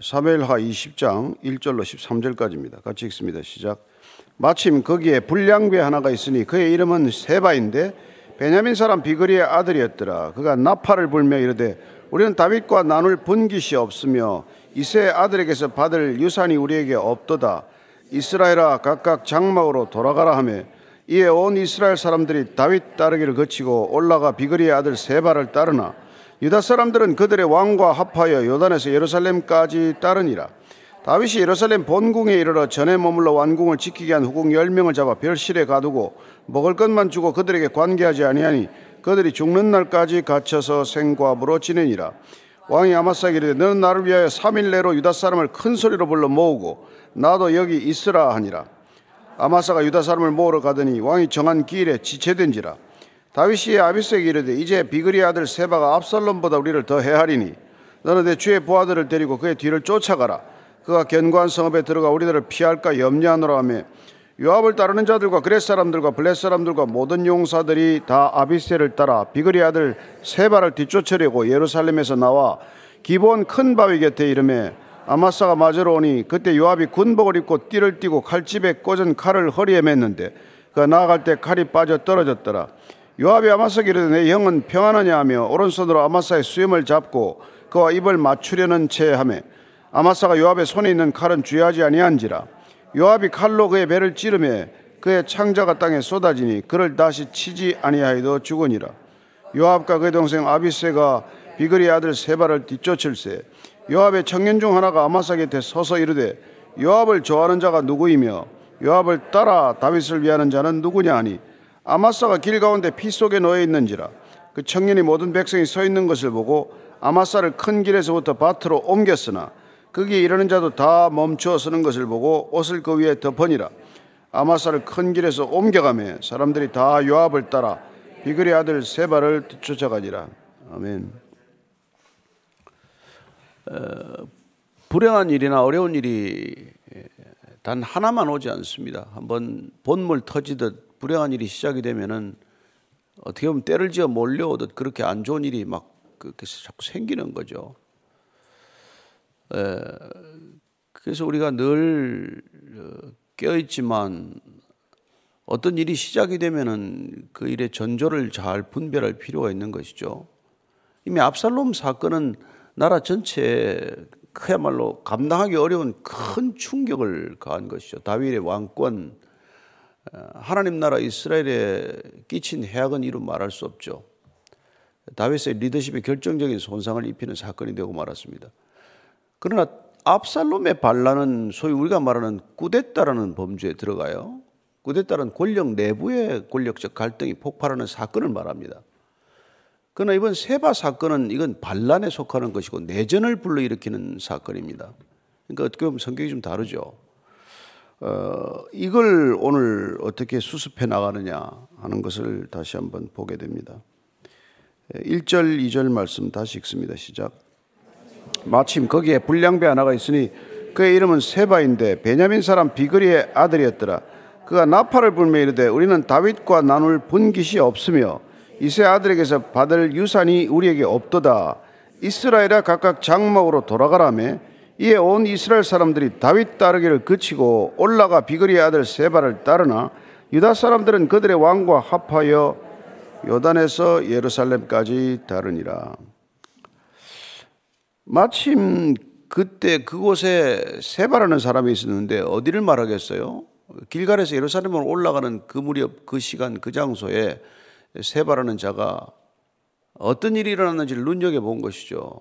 사무엘하 20장 1절로 13절까지입니다. 같이 읽습니다. 시작. 마침 거기에 불량배 하나가 있으니 그의 이름은 세바인데 베냐민 사람 비거리의 아들이었더라. 그가 나팔을 불며 이르되 우리는 다윗과 나눌 분깃이 없으며 이세 아들에게서 받을 유산이 우리에게 없도다. 이스라엘아 각각 장막으로 돌아가라 하며 이에 온 이스라엘 사람들이 다윗 따르기를 거치고 올라가 비거리의 아들 세바를 따르나 유다 사람들은 그들의 왕과 합하여 요단에서 예루살렘까지 따르니라. 다윗이 예루살렘 본궁에 이르러 전에 머물러 완궁을 지키게 한 후궁 열명을 잡아 별실에 가두고 먹을 것만 주고 그들에게 관계하지 아니하니 그들이 죽는 날까지 갇혀서 생과부로 지내니라. 왕이 아마사에게 이르되 너는 나를 위하여 3일 내로 유다 사람을 큰 소리로 불러 모으고 나도 여기 있으라 하니라. 아마사가 유다 사람을 모으러 가더니 왕이 정한 기일에 지체된지라. 다윗이 아비스에게 이르되 이제 비그리 아들 세바가 압살롬보다 우리를 더 해하리니 너는 내 주의 부하들을 데리고 그의 뒤를 쫓아가라. 그가 견고한 성읍에 들어가 우리들을 피할까 염려하노라 하며 요압을 따르는 자들과 그렛 사람들과 블렛 사람들과 모든 용사들이 다 아비세를 따라 비그리 아들 세바를 뒤쫓으려고 예루살렘에서 나와 기본 큰 바위 곁에 이름에 아마사가 맞으러 오니 그때 요압이 군복을 입고 띠를 띠고 칼집에 꽂은 칼을 허리에 맸는데 그 나아갈 때 칼이 빠져 떨어졌더라 요압이 아마사에게 이르되 내 형은 평안하냐 하며 오른손으로 아마사의 수염을 잡고 그와 입을 맞추려는 채 하매 아마사가 요압의 손에 있는 칼은 쥐하지 아니한지라. 요압이 칼로 그의 배를 찌르며 그의 창자가 땅에 쏟아지니 그를 다시 치지 아니하여도 죽으니라. 요압과 그의 동생 아비세가 비그리 아들 세바를 뒤쫓을세. 요압의 청년 중 하나가 아마사 곁에 서서 이르되 요압을 좋아하는 자가 누구이며 요압을 따라 다윗을 위하는 자는 누구냐 하니 아마사가 길 가운데 피 속에 놓여 있는지라 그 청년이 모든 백성이 서 있는 것을 보고 아마사를 큰 길에서부터 밭으로 옮겼으나 거기에 이르는 자도 다 멈추어 서는 것을 보고 옷을 그 위에 덮으니라 아마사를 큰 길에서 옮겨가며 사람들이 다 요압을 따라 비그리 아들 세바를 쫓아가니라 아멘. 어, 불행한 일이나 어려운 일이 단 하나만 오지 않습니다. 한번 본물 터지듯 불행한 일이 시작이 되면은 어떻게 보면 때를 지어 몰려오듯 그렇게 안 좋은 일이 막 그렇게 자꾸 생기는 거죠. 에, 그래서 우리가 늘 어, 깨어있지만 어떤 일이 시작이 되면은 그 일의 전조를 잘 분별할 필요가 있는 것이죠. 이미 압살롬 사건은 나라 전체에 그야말로 감당하기 어려운 큰 충격을 가한 것이죠. 다윗의 왕권, 어, 하나님 나라 이스라엘에 끼친 해악은 이루 말할 수 없죠. 다윗의 리더십에 결정적인 손상을 입히는 사건이 되고 말았습니다. 그러나 압살롬의 반란은 소위 우리가 말하는 꾸데따라는 범죄에 들어가요. 꾸데따는 권력 내부의 권력적 갈등이 폭발하는 사건을 말합니다. 그러나 이번 세바 사건은 이건 반란에 속하는 것이고 내전을 불러일으키는 사건입니다. 그러니까 어떻게 보면 성격이 좀 다르죠. 어, 이걸 오늘 어떻게 수습해 나가느냐 하는 것을 다시 한번 보게 됩니다. 1절, 2절 말씀 다시 읽습니다. 시작. 마침 거기에 불량배 하나가 있으니 그의 이름은 세바인데 베냐민 사람 비그리의 아들이었더라. 그가 나팔을 불며 이르되 우리는 다윗과 나눌 분깃이 없으며 이세 아들에게서 받을 유산이 우리에게 없도다. 이스라엘아 각각 장막으로 돌아가라며 이에 온 이스라엘 사람들이 다윗 따르기를 그치고 올라가 비그리 아들 세바를 따르나 유다 사람들은 그들의 왕과 합하여 요단에서 예루살렘까지 다르니라. 마침 그때 그곳에 세바라는 사람이 있었는데 어디를 말하겠어요? 길갈에서 예루살렘으로 올라가는 그 무렵 그 시간 그 장소에 세바라는 자가 어떤 일이 일어났는지를 눈여겨본 것이죠.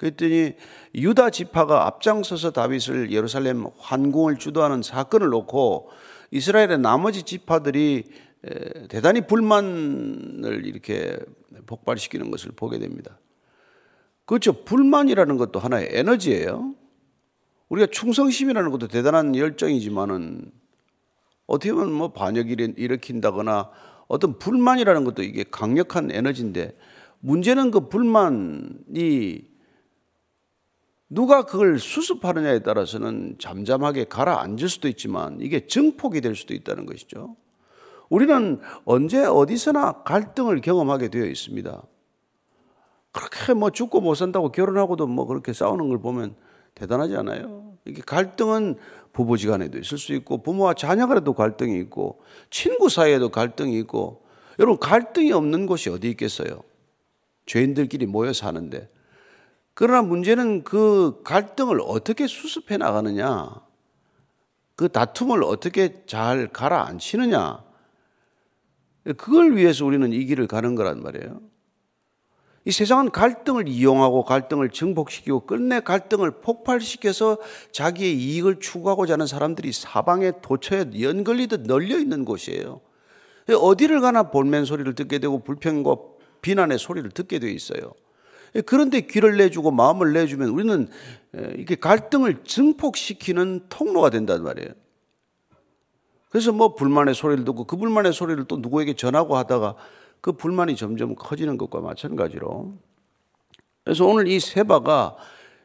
그랬더니 유다 지파가 앞장서서 다윗을 예루살렘 환궁을 주도하는 사건을 놓고 이스라엘의 나머지 지파들이 대단히 불만을 이렇게 폭발시키는 것을 보게 됩니다. 그렇죠. 불만이라는 것도 하나의 에너지예요. 우리가 충성심이라는 것도 대단한 열정이지만은 어떻게 보면 뭐 반역을 일으킨다거나 어떤 불만이라는 것도 이게 강력한 에너지인데 문제는 그 불만이 누가 그걸 수습하느냐에 따라서는 잠잠하게 가라앉을 수도 있지만 이게 증폭이 될 수도 있다는 것이죠. 우리는 언제 어디서나 갈등을 경험하게 되어 있습니다. 그렇게 뭐 죽고 못 산다고 결혼하고도 뭐 그렇게 싸우는 걸 보면 대단하지 않아요? 이게 갈등은 부부지간에도 있을 수 있고 부모와 자녀 간에도 갈등이 있고 친구 사이에도 갈등이 있고 여러분 갈등이 없는 곳이 어디 있겠어요? 죄인들끼리 모여 사는데 그러나 문제는 그 갈등을 어떻게 수습해 나가느냐, 그 다툼을 어떻게 잘 가라앉히느냐, 그걸 위해서 우리는 이 길을 가는 거란 말이에요. 이 세상은 갈등을 이용하고 갈등을 증폭시키고 끝내 갈등을 폭발시켜서 자기의 이익을 추구하고자 하는 사람들이 사방에 도처에 연걸리듯 널려 있는 곳이에요. 어디를 가나 볼멘 소리를 듣게 되고 불평과 비난의 소리를 듣게 돼 있어요. 그런데 귀를 내주고 마음을 내주면 우리는 이렇게 갈등을 증폭시키는 통로가 된단 말이에요. 그래서 뭐 불만의 소리를 듣고 그 불만의 소리를 또 누구에게 전하고 하다가 그 불만이 점점 커지는 것과 마찬가지로 그래서 오늘 이 세바가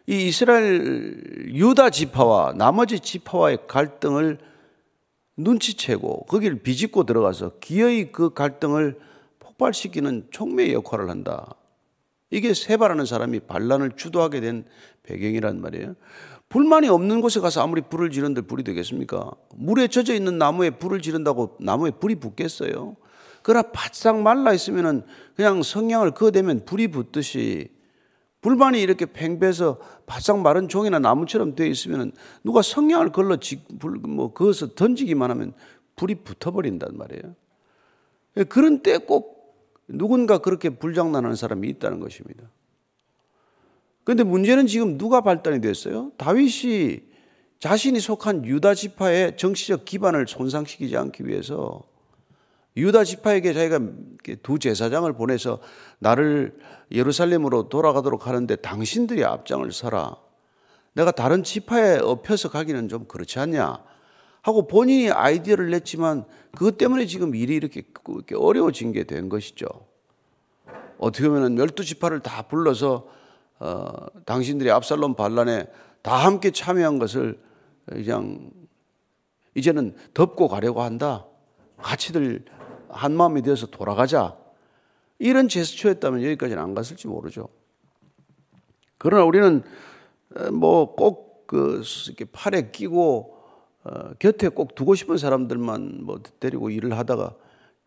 이 이스라엘 유다 지파와 나머지 지파와의 갈등을 눈치채고 거기를 비집고 들어가서 기어이 그 갈등을 폭발시키는 촉매의 역할을 한다. 이게 세바라는 사람이 반란을 주도하게 된 배경이란 말이에요. 불만이 없는 곳에 가서 아무리 불을 지른들 불이 되겠습니까? 물에 젖어 있는 나무에 불을 지른다고 나무에 불이 붙겠어요? 그러나 바싹 말라 있으면은 그냥 성냥을 그어대면 불이 붙듯이 불만이 이렇게 팽배해서 바싹 마른 종이나 나무처럼 되어 있으면은 누가 성냥을 걸러 지, 불, 뭐 그어서 던지기만 하면 불이 붙어버린단 말이에요. 그런 때 꼭 누군가 그렇게 불장난하는 사람이 있다는 것입니다. 그런데 문제는 지금 누가 발단이 됐어요? 다윗이 자신이 속한 유다 지파의 정치적 기반을 손상시키지 않기 위해서 유다 지파에게 자기가 두 제사장을 보내서 나를 예루살렘으로 돌아가도록 하는데 당신들이 앞장을 서라. 내가 다른 지파에 엎혀서 가기는 좀 그렇지 않냐. 하고 본인이 아이디어를 냈지만 그것 때문에 지금 일이 이렇게, 어려워진 게 된 것이죠. 어떻게 보면 열두 지파를 다 불러서 어, 당신들이 압살롬 반란에 다 함께 참여한 것을 그냥 이제는 덮고 가려고 한다. 같이들 한 마음이 되어서 돌아가자. 이런 제스처였다면 여기까지는 안 갔을지 모르죠. 그러나 우리는 어, 뭐꼭 그 이렇게 팔에 끼고 어, 곁에 꼭 두고 싶은 사람들만 뭐 데리고 일을 하다가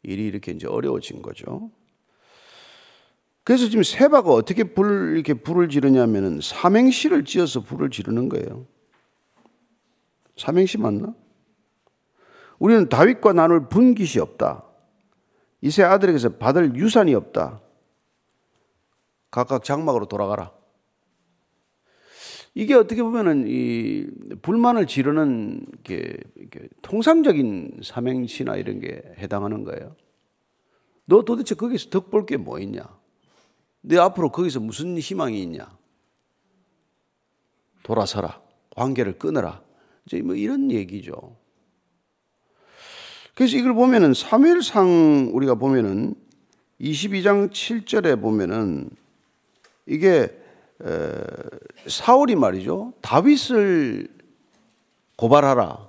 일이 이렇게 이제 어려워진 거죠. 그래서 지금 세바가 어떻게 불, 이렇게 불을 지르냐면은 삼행시를 지어서 불을 지르는 거예요. 삼행시 맞나? 우리는 다윗과 나눌 분깃이 없다. 이세 아들에게서 받을 유산이 없다. 각각 장막으로 돌아가라. 이게 어떻게 보면은 이 불만을 지르는 게 통상적인 삼행시나 이런 게 해당하는 거예요. 너 도대체 거기서 덕 볼 게 뭐 있냐? 내 앞으로 거기서 무슨 희망이 있냐? 돌아서라. 관계를 끊어라. 이제 뭐 이런 얘기죠. 그래서 이걸 보면은 사무엘상 우리가 보면은 22장 7절에 보면은 이게 사울이 말이죠. 다윗을 고발하라.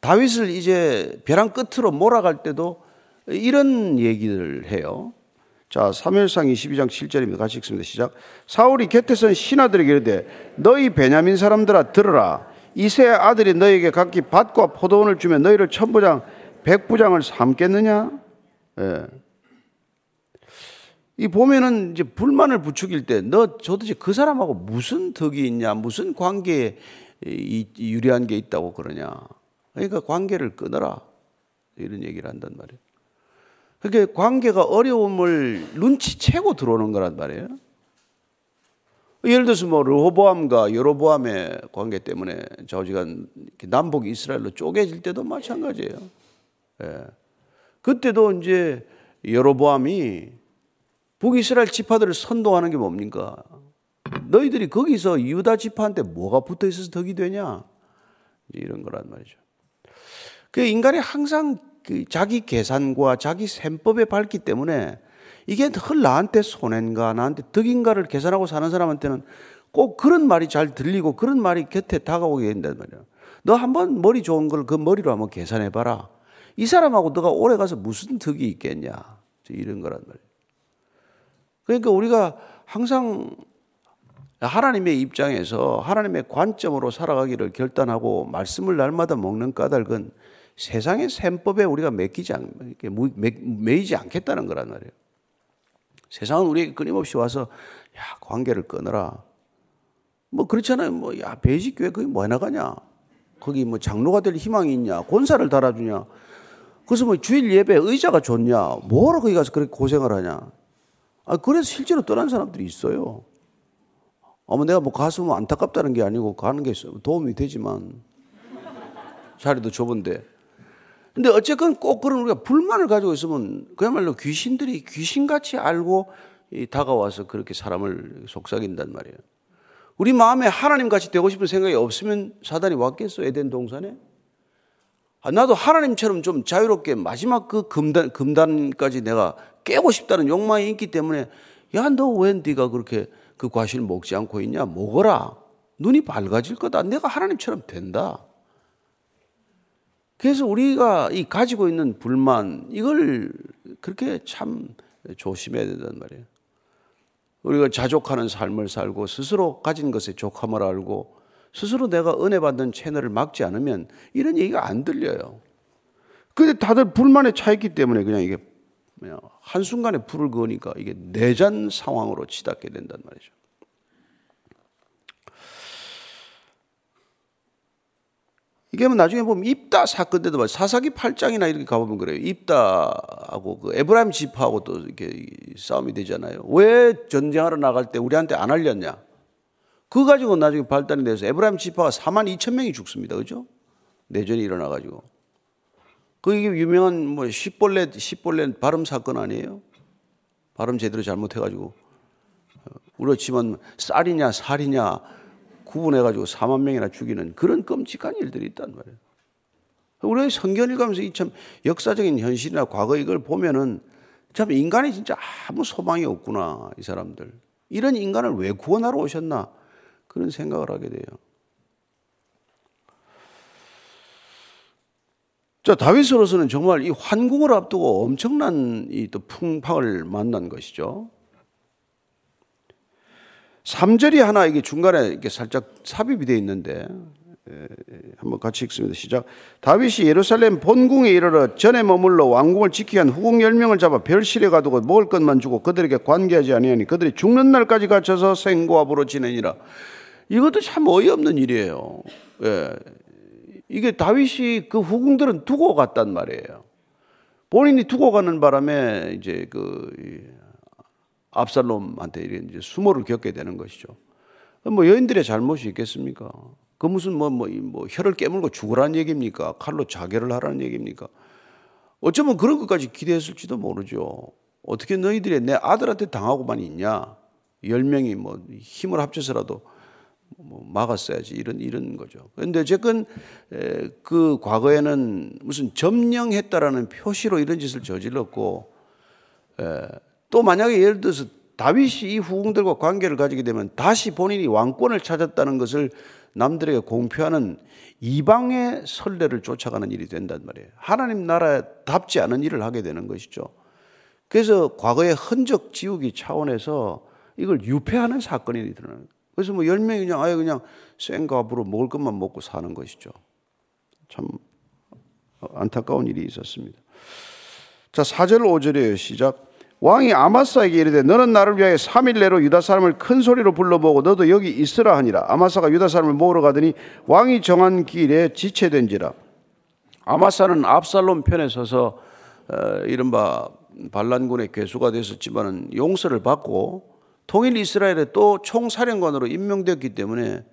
다윗을 이제 벼랑 끝으로 몰아갈 때도 이런 얘기를 해요. 자, 사무엘상 22장 7절입니다. 같이 읽습니다. 시작. 사울이 겟에선 신하들에게 이르되 너희 베냐민 사람들아 들으라. 이세 아들이 너에게 각기 밭과 포도원을 주면 너희를 천부장, 백부장을 삼겠느냐? 예. 이 보면은 이제 불만을 부추길 때 너 도대체 그 사람하고 무슨 덕이 있냐, 무슨 관계에 유리한 게 있다고 그러냐. 그러니까 관계를 끊어라. 이런 얘기를 한단 말이에요. 그게 관계가 어려움을 눈치채고 들어오는 거란 말이에요. 예를 들어서 뭐 르호보암과 여로보암의 관계 때문에 좌우지간 남북 이스라엘로 쪼개질 때도 마찬가지예요. 예. 그때도 이제 여로보암이 북이스라엘 지파들을 선동하는 게 뭡니까? 너희들이 거기서 유다 지파한테 뭐가 붙어 있어서 덕이 되냐? 이런 거란 말이죠. 그 인간이 항상 그 자기 계산과 자기 셈법에 밟기 때문에 이게 헐 나한테 손해인가 나한테 덕인가를 계산하고 사는 사람한테는 꼭 그런 말이 잘 들리고 그런 말이 곁에 다가오게 된단 말이야. 너 한번 머리 좋은 걸 그 머리로 한번 계산해 봐라. 이 사람하고 너가 오래 가서 무슨 덕이 있겠냐. 이런 거란 말이야. 그러니까 우리가 항상 하나님의 입장에서 하나님의 관점으로 살아가기를 결단하고 말씀을 날마다 먹는 까닭은 세상의 셈법에 우리가 맡기지 않, 매이지 않겠다는 거란 말이에요. 세상은 우리 끊임없이 와서 야 관계를 끊어라. 뭐 그렇잖아요. 뭐 야 배식교회 거기 뭐 해나가냐? 거기 뭐 장로가 될 희망이 있냐? 권사를 달아주냐? 그래서 뭐 주일 예배 의자가 좋냐? 뭐하러 거기 가서 그렇게 고생을 하냐? 아 그래서 실제로 떠난 사람들이 있어요. 아마 내가 뭐 가서 뭐 안타깝다는 게 아니고 가는 게 도움이 되지만 자리도 좁은데 근데 어쨌건 꼭 그런 우리가 불만을 가지고 있으면 그야말로 귀신들이 귀신같이 알고 다가와서 그렇게 사람을 속삭인단 말이에요. 우리 마음에 하나님 같이 되고 싶은 생각이 없으면 사단이 왔겠어, 에덴 동산에? 아, 나도 하나님처럼 좀 자유롭게 마지막 그 금단, 금단까지 내가 깨고 싶다는 욕망이 있기 때문에 야, 너 왜 네가 그렇게 그 과실을 먹지 않고 있냐? 먹어라. 눈이 밝아질 거다. 내가 하나님처럼 된다. 그래서 우리가 이 가지고 있는 불만 이걸 그렇게 참 조심해야 된단 말이에요. 우리가 자족하는 삶을 살고 스스로 가진 것에 족함을 알고 스스로 내가 은혜 받는 채널을 막지 않으면 이런 얘기가 안 들려요. 근데 다들 불만에 차 있기 때문에 그냥 이게 한순간에 불을 그으니까 이게 내전 상황으로 치닫게 된단 말이죠. 이게 뭐 나중에 보면 입다 사건 때도 말 사사기 8장이나 이렇게 가보면 그래요. 입다하고 그 에브라임 지파하고 또 이렇게 싸움이 되잖아요. 왜 전쟁하러 나갈 때 우리한테 안 알렸냐? 그거 가지고 나중에 발단이 돼서 에브라임 지파가 4만 2천 명이 죽습니다. 그죠? 내전이 일어나가지고. 그 이게 유명한 뭐 십벌레, 십벌레 발음 사건 아니에요? 발음 제대로 잘못해가지고. 우렇지만 쌀이냐 살이냐 구분해가지고 4만 명이나 죽이는 그런 끔찍한 일들이 있단 말이에요. 우리가 성경 읽으면서 이 참 역사적인 현실이나 과거 이걸 보면은 참 인간이 진짜 아무 소망이 없구나, 이 사람들. 이런 인간을 왜 구원하러 오셨나? 그런 생각을 하게 돼요. 자, 다윗으로서는 정말 이 환궁을 앞두고 엄청난 이 또 풍파를 만난 것이죠. 3절이 하나 이게 중간에 이렇게 살짝 삽입이 되어 있는데 한번 같이 읽습니다. 시작. 다윗이 예루살렘 본궁에 이르러 전에 머물러 왕궁을 지키기 위한 후궁 10명을 잡아 별실에 가두고 먹을 것만 주고 그들에게 관계하지 아니하니 그들이 죽는 날까지 갇혀서 생고압으로 지내니라. 이것도 참 어이없는 일이에요. 예. 이게 다윗이 그 후궁들은 두고 갔단 말이에요. 본인이 두고 가는 바람에 이제 그 압살롬한테 이제 수모를 겪게 되는 것이죠. 뭐 여인들의 잘못이 있겠습니까? 그 무슨 뭐, 뭐, 뭐 혀를 깨물고 죽으라는 얘기입니까? 칼로 자결을 하라는 얘기입니까? 어쩌면 그런 것까지 기대했을지도 모르죠. 어떻게 너희들이 내 아들한테 당하고만 있냐? 열 명이 뭐 힘을 합쳐서라도 뭐 막았어야지 이런 이런 거죠. 그런데 어쨌건 그 과거에는 무슨 점령했다라는 표시로 이런 짓을 저질렀고 또 만약에 예를 들어서 다윗이 이 후궁들과 관계를 가지게 되면 다시 본인이 왕권을 찾았다는 것을 남들에게 공표하는 이방의 선례를 쫓아가는 일이 된단 말이에요. 하나님 나라답지 않은 일을 하게 되는 것이죠. 그래서 과거의 흔적 지우기 차원에서 이걸 유폐하는 사건이 일어나는 그래서 뭐열 명이 그냥 아예 그냥 생갑으로 먹을 것만 먹고 사는 것이죠. 참 안타까운 일이 있었습니다. 자, 4절 5절이에요. 시작. 왕이 아마사에게 이르되 너는 나를 위하여 3일 내로 유다 사람을 큰 소리로 불러보고 너도 여기 있으라 하니라 아마사가 유다 사람을 모으러 가더니 왕이 정한 길에 지체된지라 아마사는 압살롬 편에 서서 어, 이른바 반란군의 괴수가 됐었지만은 용서를 받고 통일 이스라엘의 또 총사령관으로 임명되었기 때문에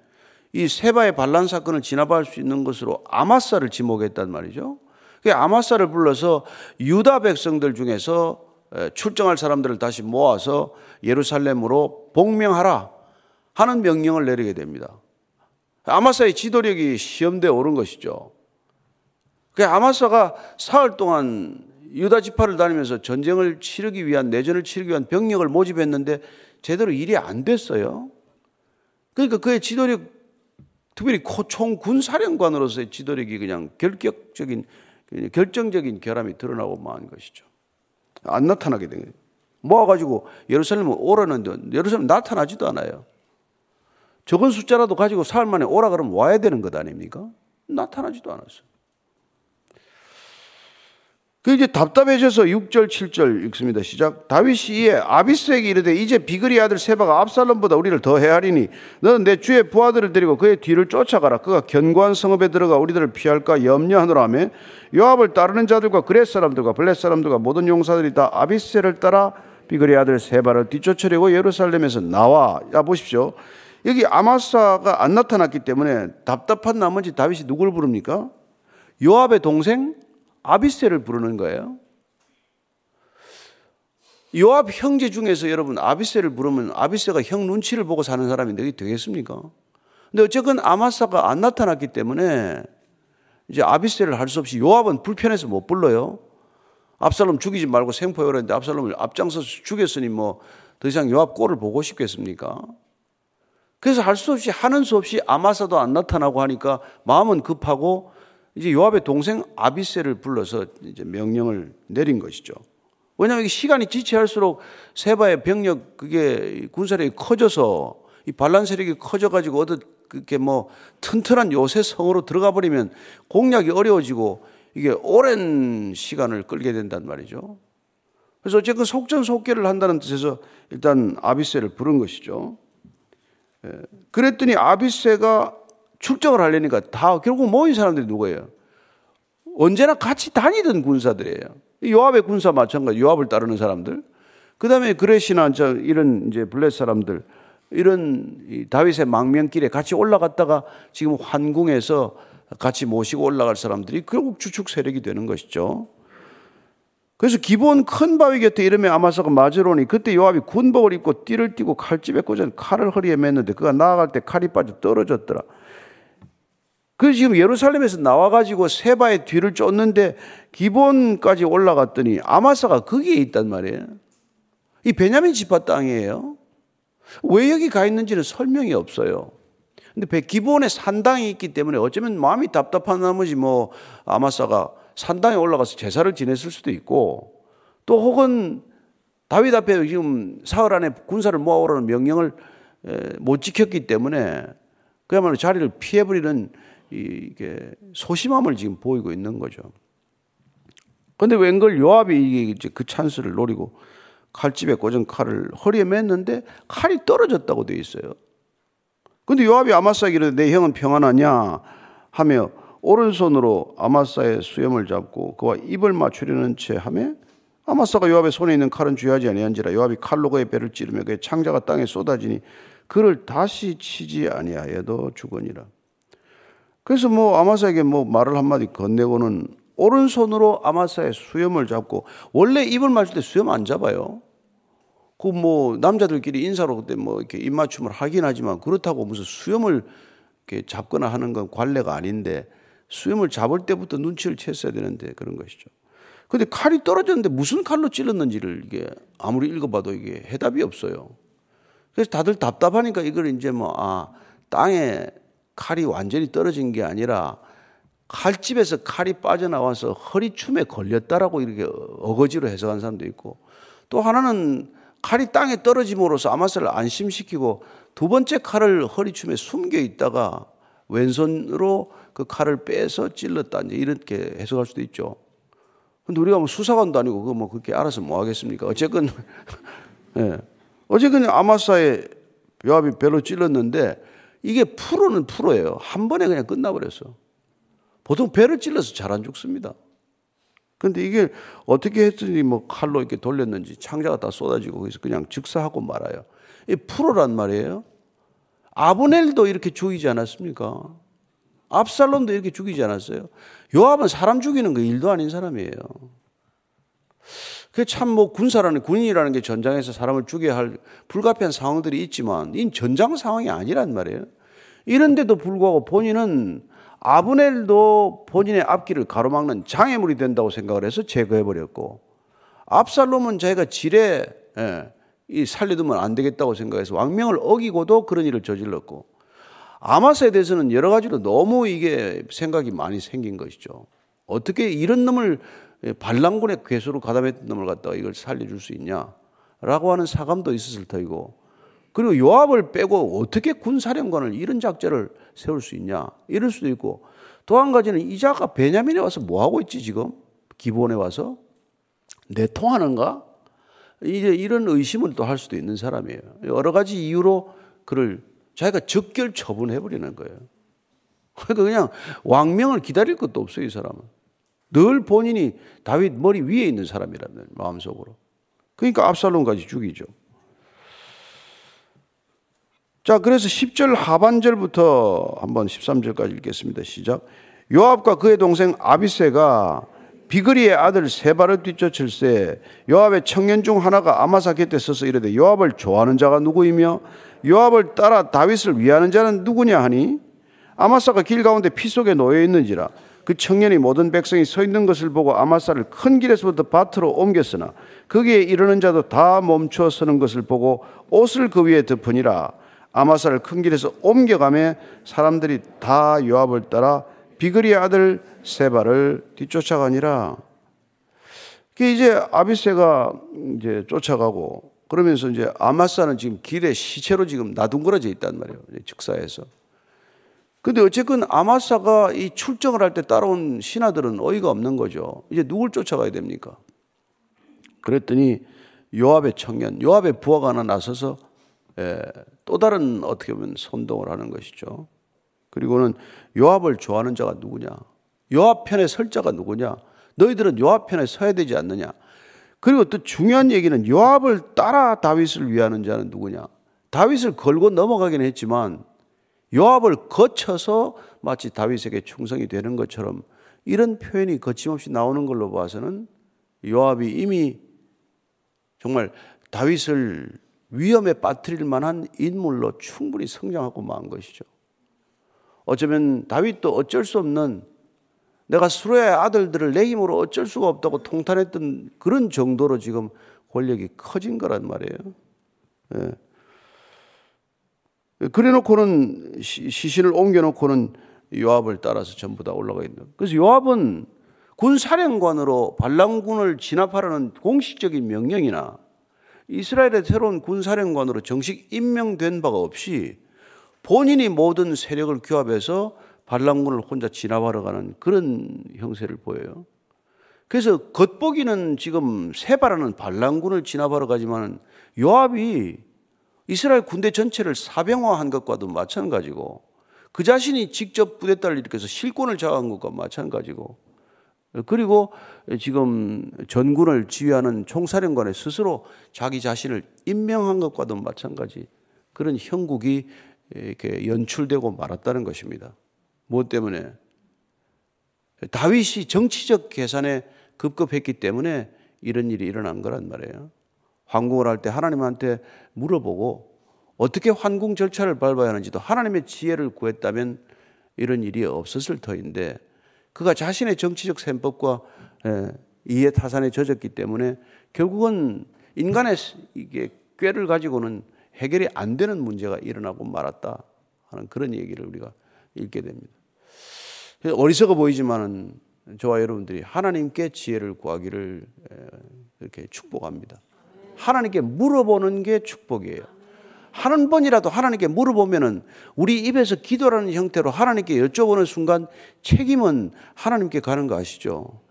이 세바의 반란 사건을 진압할 수 있는 것으로 아마사를 지목했단 말이죠. 그 아마사를 불러서 유다 백성들 중에서 출정할 사람들을 다시 모아서 예루살렘으로 복명하라 하는 명령을 내리게 됩니다. 아마사의 지도력이 시험대에 오른 것이죠. 그 아마사가 사흘 동안 유다 지파를 다니면서 전쟁을 치르기 위한 내전을 치르기 위한 병력을 모집했는데 제대로 일이 안 됐어요. 그러니까 그의 지도력 특별히 총 군 사령관으로서의 지도력이 그냥 결격적인 결정적인 결함이 드러나고 만 것이죠. 안 나타나게 된 거예요. 모아가지고 예루살렘을 오라는데 예루살렘 나타나지도 않아요. 적은 숫자라도 가지고 사흘 만에 오라 그러면 와야 되는 것 아닙니까? 나타나지도 않았어요. 그 이제 답답해져서 6절, 7절 읽습니다. 시작. 다윗이 이에 아비스에게 이르되 이제 비그리 아들 세바가 압살롬보다 우리를 더 헤아리니 너는 내 주의 부하들을 데리고 그의 뒤를 쫓아가라. 그가 견고한 성읍에 들어가 우리들을 피할까 염려하노라 하며 요압을 따르는 자들과 그렛 사람들과 블렛 사람들과 모든 용사들이 다 아비스를 따라 비그리 아들 세바를 뒤쫓으려고 예루살렘에서 나와. 야 보십시오. 여기 아마사가 안 나타났기 때문에 답답한 나머지 다윗이 누굴 부릅니까? 요압의 동생 아비세를 부르는 거예요. 요압 형제 중에서 여러분 아비세를 부르면 아비세가 형 눈치를 보고 사는 사람이 되게 되겠습니까? 근데 어쨌건 아마사가 안 나타났기 때문에 이제 아비세를 할 수 없이 요압은 불편해서 못 불러요. 압살롬 죽이지 말고 생포해 오랬는데 압살롬을 앞장서서 죽였으니 뭐 더 이상 요압 꼴을 보고 싶겠습니까? 그래서 할 수 없이 하는 수 없이 아마사도 안 나타나고 하니까 마음은 급하고 이제 요압의 동생 아비세를 불러서 이제 명령을 내린 것이죠. 왜냐하면 시간이 지체할수록 세바의 병력 그게 군사력이 커져서 이 반란 세력이 커져가지고 어떤 그렇게 뭐 튼튼한 요새 성으로 들어가 버리면 공략이 어려워지고 이게 오랜 시간을 끌게 된단 말이죠. 그래서 어쨌든 속전속결을 한다는 뜻에서 일단 아비세를 부른 것이죠. 예. 그랬더니 아비세가 출정을 하려니까 다 결국 모인 사람들이 누구예요? 언제나 같이 다니던 군사들이에요. 요압의 군사 마찬가지, 요압을 따르는 사람들. 그 다음에 그레시나 이런 이제 블레 사람들, 이런 다윗의 망명길에 같이 올라갔다가 지금 환궁에서 같이 모시고 올라갈 사람들이 결국 주축 세력이 되는 것이죠. 그래서 기본 큰 바위 곁에 이름에 아마사가 맞으러니 그때 요압이 군복을 입고 띠를 띠고 칼집에 꽂은 칼을 허리에 맸는데 그가 나아갈 때 칼이 빠져 떨어졌더라. 그래서 지금 예루살렘에서 나와가지고 세바의 뒤를 쫓는데 기본까지 올라갔더니 아마사가 거기에 있단 말이에요. 이 베냐민 지파 땅이에요. 왜 여기 가 있는지는 설명이 없어요. 근데 기본에 산당이 있기 때문에 어쩌면 마음이 답답한 나머지 뭐 아마사가 산당에 올라가서 제사를 지냈을 수도 있고 또 혹은 다윗 앞에 지금 사흘 안에 군사를 모아오라는 명령을 못 지켰기 때문에 그야말로 자리를 피해버리는 이게 소심함을 지금 보이고 있는 거죠. 근데 웬걸 요압이 이제 그 찬스를 노리고 칼집에 꽂은 칼을 허리에 맸는데 칼이 떨어졌다고 되어 있어요. 근데 요압이 아마사에게 이르내 형은 평안하냐 하며 오른손으로 아마사의 수염을 잡고 그와 입을 맞추려는 채 하며 아마사가 요압의 손에 있는 칼은 주의하지 아니한지라 요압이 칼로 그의 배를 찌르며 그의 창자가 땅에 쏟아지니 그를 다시 치지 아니하여도 죽으니라. 그래서 뭐 아마사에게 뭐 말을 한마디 건네고는 오른손으로 아마사의 수염을 잡고 원래 입을 맞출 때 수염 안 잡아요. 그 뭐 남자들끼리 인사로 그때 뭐 이렇게 입맞춤을 하긴 하지만 그렇다고 무슨 수염을 이렇게 잡거나 하는 건 관례가 아닌데 수염을 잡을 때부터 눈치를 챘어야 되는데 그런 것이죠. 근데 칼이 떨어졌는데 무슨 칼로 찔렀는지를 이게 아무리 읽어봐도 이게 해답이 없어요. 그래서 다들 답답하니까 이걸 이제 뭐, 아, 땅에 칼이 완전히 떨어진 게 아니라 칼집에서 칼이 빠져나와서 허리춤에 걸렸다라고 이렇게 어거지로 해석한 사람도 있고 또 하나는 칼이 땅에 떨어짐으로써 아마스를 안심시키고 두 번째 칼을 허리춤에 숨겨 있다가 왼손으로 그 칼을 빼서 찔렀다 이제 이렇게 해석할 수도 있죠. 근데 우리가 뭐 수사관도 아니고 그뭐 그렇게 알아서 뭐 하겠습니까? 어쨌건 예. 어쨌건 아마사의 요압이 배로 찔렀는데 이게 프로는 프로예요. 한 번에 그냥 끝나버렸어. 보통 배를 찔러서 잘 안 죽습니다. 근데 이게 어떻게 했더니 뭐 칼로 이렇게 돌렸는지 창자가 다 쏟아지고 그래서 그냥 즉사하고 말아요. 이 프로란 말이에요. 아브넬도 이렇게 죽이지 않았습니까? 압살롬도 이렇게 죽이지 않았어요. 요압은 사람 죽이는 거 일도 아닌 사람이에요. 그참뭐 군사라는 군인이라는 게 전장에서 사람을 죽여야 할 불가피한 상황들이 있지만 이 전장 상황이 아니란 말이에요. 이런데도 불구하고 본인은 아브넬도 본인의 앞길을 가로막는 장애물이 된다고 생각을 해서 제거해 버렸고 압살롬은 자기가 지레 예, 이 살려두면 안 되겠다고 생각해서 왕명을 어기고도 그런 일을 저질렀고 아마스에 대해서는 여러 가지로 너무 이게 생각이 많이 생긴 것이죠. 어떻게 이런 놈을 반란군의 괴수로 가담했던 놈을 갖다가 이걸 살려줄 수 있냐? 라고 하는 사감도 있었을 터이고 그리고 요압을 빼고 어떻게 군사령관을 이런 작전을 세울 수 있냐? 이럴 수도 있고 또 한 가지는 이자가 베냐민에 와서 뭐 하고 있지 지금 기본에 와서 내통하는가? 이제 이런 의심을 또 할 수도 있는 사람이에요. 여러 가지 이유로 그를 자기가 적결 처분해 버리는 거예요. 그러니까 그냥 왕명을 기다릴 것도 없어요, 이 사람은. 늘 본인이 다윗 머리 위에 있는 사람이라는 마음속으로. 그러니까 압살롬까지 죽이죠. 자, 그래서 10절 하반절부터 한번 13절까지 읽겠습니다. 시작. 요압과 그의 동생 아비세가 비그리의 아들 세바를 뒤쫓을세 요압의 청년 중 하나가 아마사 곁에 서서 이르되 요압을 좋아하는 자가 누구이며 요압을 따라 다윗을 위하는 자는 누구냐 하니 아마사가 길 가운데 피 속에 놓여 있는지라 그 청년이 모든 백성이 서 있는 것을 보고 아마사를 큰 길에서부터 밭으로 옮겼으나 거기에 이르는 자도 다 멈춰 서는 것을 보고 옷을 그 위에 덮으니라 아마사를 큰 길에서 옮겨가며 사람들이 다 요압을 따라 비그리의 아들 세바를 뒤쫓아가니라. 이제 아비세가 이제 쫓아가고 그러면서 이제 아마사는 지금 길에 시체로 지금 나둥그러져 있단 말이에요. 즉사에서. 근데 어쨌든 아마사가 이 출정을 할 때 따라온 신하들은 어이가 없는 거죠. 이제 누굴 쫓아가야 됩니까? 그랬더니 요압의 청년, 요압의 부하가 하나 나서서 예, 또 다른 어떻게 보면 선동을 하는 것이죠. 그리고는 요압을 좋아하는 자가 누구냐? 요압 편에 설 자가 누구냐? 너희들은 요압 편에 서야 되지 않느냐? 그리고 또 중요한 얘기는 요압을 따라 다윗을 위하는 자는 누구냐? 다윗을 걸고 넘어가긴 했지만 요압을 거쳐서 마치 다윗에게 충성이 되는 것처럼 이런 표현이 거침없이 나오는 걸로 봐서는 요압이 이미 정말 다윗을 위험에 빠뜨릴 만한 인물로 충분히 성장하고 만 것이죠. 어쩌면 다윗도 어쩔 수 없는 내가 수로의 아들들을 내 힘으로 어쩔 수가 없다고 통탄했던 그런 정도로 지금 권력이 커진 거란 말이에요. 예. 그래 놓고는 시신을 옮겨 놓고는 요압을 따라서 전부 다 올라가 있는. 그래서 요압은 군 사령관으로 반란군을 진압하라는 공식적인 명령이나 이스라엘의 새로운 군 사령관으로 정식 임명된 바가 없이 본인이 모든 세력을 규합해서 반란군을 혼자 진압하러 가는 그런 형세를 보여요. 그래서 겉보기는 지금 세바라는 반란군을 진압하러 가지만 요압이 이스라엘 군대 전체를 사병화한 것과도 마찬가지고 그 자신이 직접 부대딸을 일으켜서 실권을 장악한 것과 마찬가지고 그리고 지금 전군을 지휘하는 총사령관의 스스로 자기 자신을 임명한 것과도 마찬가지 그런 형국이 이렇게 연출되고 말았다는 것입니다. 무엇 때문에? 다윗이 정치적 계산에 급급했기 때문에 이런 일이 일어난 거란 말이에요. 황궁을 할 때 하나님한테 물어보고 어떻게 환궁 절차를 밟아야 하는지도 하나님의 지혜를 구했다면 이런 일이 없었을 터인데 그가 자신의 정치적 셈법과 예, 이해 타산에 젖었기 때문에 결국은 인간의 이게 꾀를 가지고는 해결이 안 되는 문제가 일어나고 말았다 하는 그런 얘기를 우리가 읽게 됩니다. 어리석어 보이지만은 저와 여러분들이 하나님께 지혜를 구하기를 이렇게 축복합니다. 하나님께 물어보는 게 축복이에요. 한 번이라도 하나님께 물어보면은 우리 입에서 기도라는 형태로 하나님께 여쭤보는 순간 책임은 하나님께 가는 거 아시죠?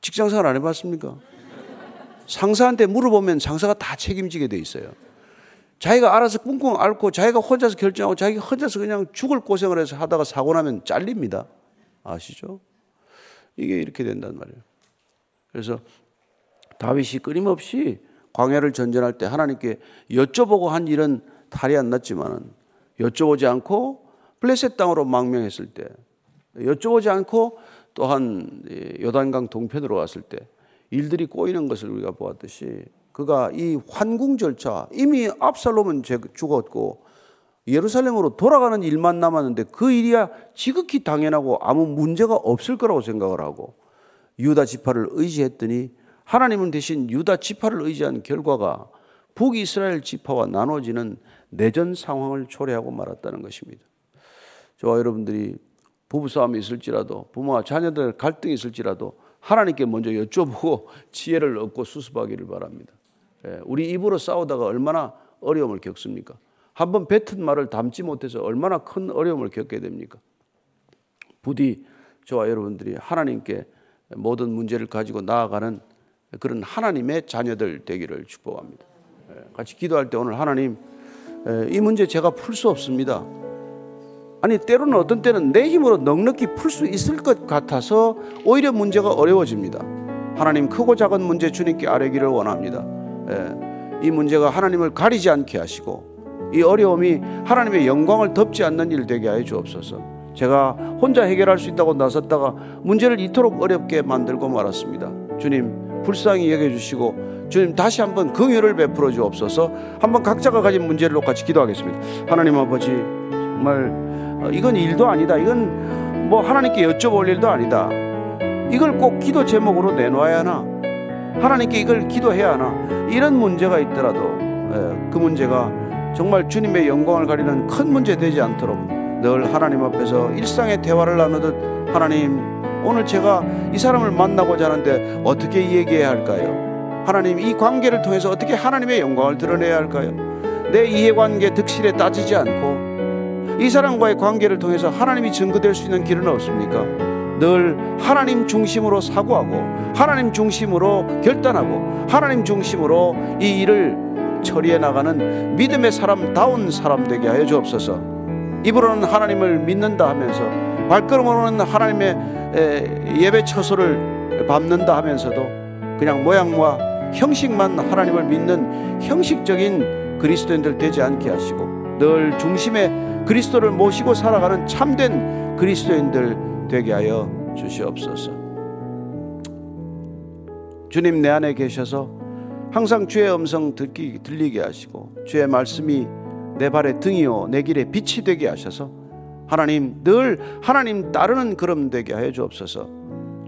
직장 생활 안 해봤습니까? 상사한테 물어보면 상사가 다 책임지게 돼 있어요. 자기가 알아서 꿍꿍 앓고 자기가 혼자서 결정하고 자기가 혼자서 그냥 죽을 고생을 해서 하다가 사고 나면 잘립니다. 아시죠? 이게 이렇게 된단 말이에요. 그래서 다윗이 끊임없이 광야를 전전할 때 하나님께 여쭤보고 한 일은 탈이 안 났지만은 여쭤보지 않고 블레셋 땅으로 망명했을 때 여쭤보지 않고 또한 요단강 동편으로 왔을 때 일들이 꼬이는 것을 우리가 보았듯이 그가 이 환궁 절차 이미 압살롬은 죽었고 예루살렘으로 돌아가는 일만 남았는데 그 일이야 지극히 당연하고 아무 문제가 없을 거라고 생각을 하고 유다 지파를 의지했더니 하나님은 대신 유다 지파를 의지한 결과가 북이스라엘 지파와 나눠지는 내전 상황을 초래하고 말았다는 것입니다. 저와 여러분들이 부부싸움이 있을지라도 부모와 자녀들 갈등이 있을지라도 하나님께 먼저 여쭤보고 지혜를 얻고 수습하기를 바랍니다. 예, 우리 입으로 싸우다가 얼마나 어려움을 겪습니까? 한번 뱉은 말을 담지 못해서 얼마나 큰 어려움을 겪게 됩니까? 부디 저와 여러분들이 하나님께 모든 문제를 가지고 나아가는 그런 하나님의 자녀들 되기를 축복합니다. 예, 같이 기도할 때 오늘 하나님 이 문제 제가 풀 수 없습니다. 아니 때로는 어떤 때는 내 힘으로 넉넉히 풀 수 있을 것 같아서 오히려 문제가 어려워집니다. 하나님 크고 작은 문제 주님께 아뢰기를 원합니다. 예, 이 문제가 하나님을 가리지 않게 하시고 이 어려움이 하나님의 영광을 덮지 않는 일 되게 하여 주옵소서. 제가 혼자 해결할 수 있다고 나섰다가 문제를 이토록 어렵게 만들고 말았습니다. 주님 불쌍히 여겨주시고 주님 다시 한번 긍휼을 베풀어 주옵소서. 한번 각자가 가진 문제를 같이 기도하겠습니다. 하나님 아버지 정말 어, 이건 일도 아니다. 이건 뭐 하나님께 여쭤볼 일도 아니다. 이걸 꼭 기도 제목으로 내놓아야 하나? 하나님께 이걸 기도해야 하나? 이런 문제가 있더라도 예, 그 문제가 정말 주님의 영광을 가리는 큰 문제 되지 않도록 늘 하나님 앞에서 일상의 대화를 나누듯 하나님 오늘 제가 이 사람을 만나고자 하는데 어떻게 얘기해야 할까요? 하나님 이 관계를 통해서 어떻게 하나님의 영광을 드러내야 할까요? 내 이해관계 득실에 따지지 않고 이 사람과의 관계를 통해서 하나님이 증거될 수 있는 길은 없습니까? 늘 하나님 중심으로 사고하고 하나님 중심으로 결단하고 하나님 중심으로 이 일을 처리해 나가는 믿음의 사람다운 사람 되게 하여 주옵소서. 입으로는 하나님을 믿는다 하면서 발걸음으로는 하나님의 예배 처소를 밟는다 하면서도 그냥 모양과 형식만 하나님을 믿는 형식적인 그리스도인들 되지 않게 하시고 늘 중심에 그리스도를 모시고 살아가는 참된 그리스도인들 되게 하여 주시옵소서. 주님 내 안에 계셔서 항상 주의 음성 들리게 하시고 주의 말씀이 내 발의 등이요 내 길에 빛이 되게 하셔서 하나님 늘 하나님 따르는 걸음 되게 하여 주옵소서.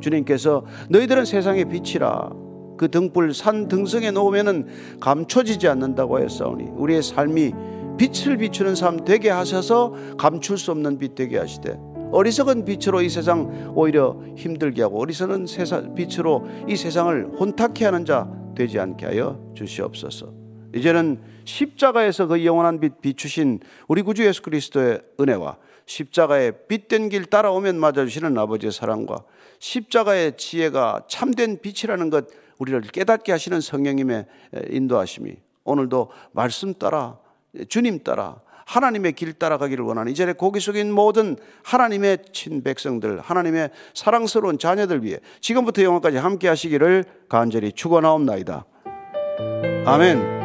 주님께서 너희들은 세상의 빛이라 그 등불 산 등성에 놓으면은 감춰지지 않는다고 하였사오니 우리의 삶이 빛을 비추는 삶 되게 하셔서 감출 수 없는 빛 되게 하시되 어리석은 빛으로 이 세상 오히려 힘들게 하고 어리석은 세상 빛으로 이 세상을 혼탁해 하는 자 되지 않게 하여 주시옵소서. 이제는 십자가에서 그 영원한 빛 비추신 우리 구주 예수 그리스도의 은혜와 십자가의 빛된 길 따라오면 맞아주시는 아버지의 사랑과 십자가의 지혜가 참된 빛이라는 것 우리를 깨닫게 하시는 성령님의 인도하심이 오늘도 말씀 따라 주님 따라 하나님의 길 따라가기를 원하는 이전에 고기 속인 모든 하나님의 친백성들, 하나님의 사랑스러운 자녀들 위해 지금부터 영원까지 함께 하시기를 간절히 축원하옵나이다. 아멘.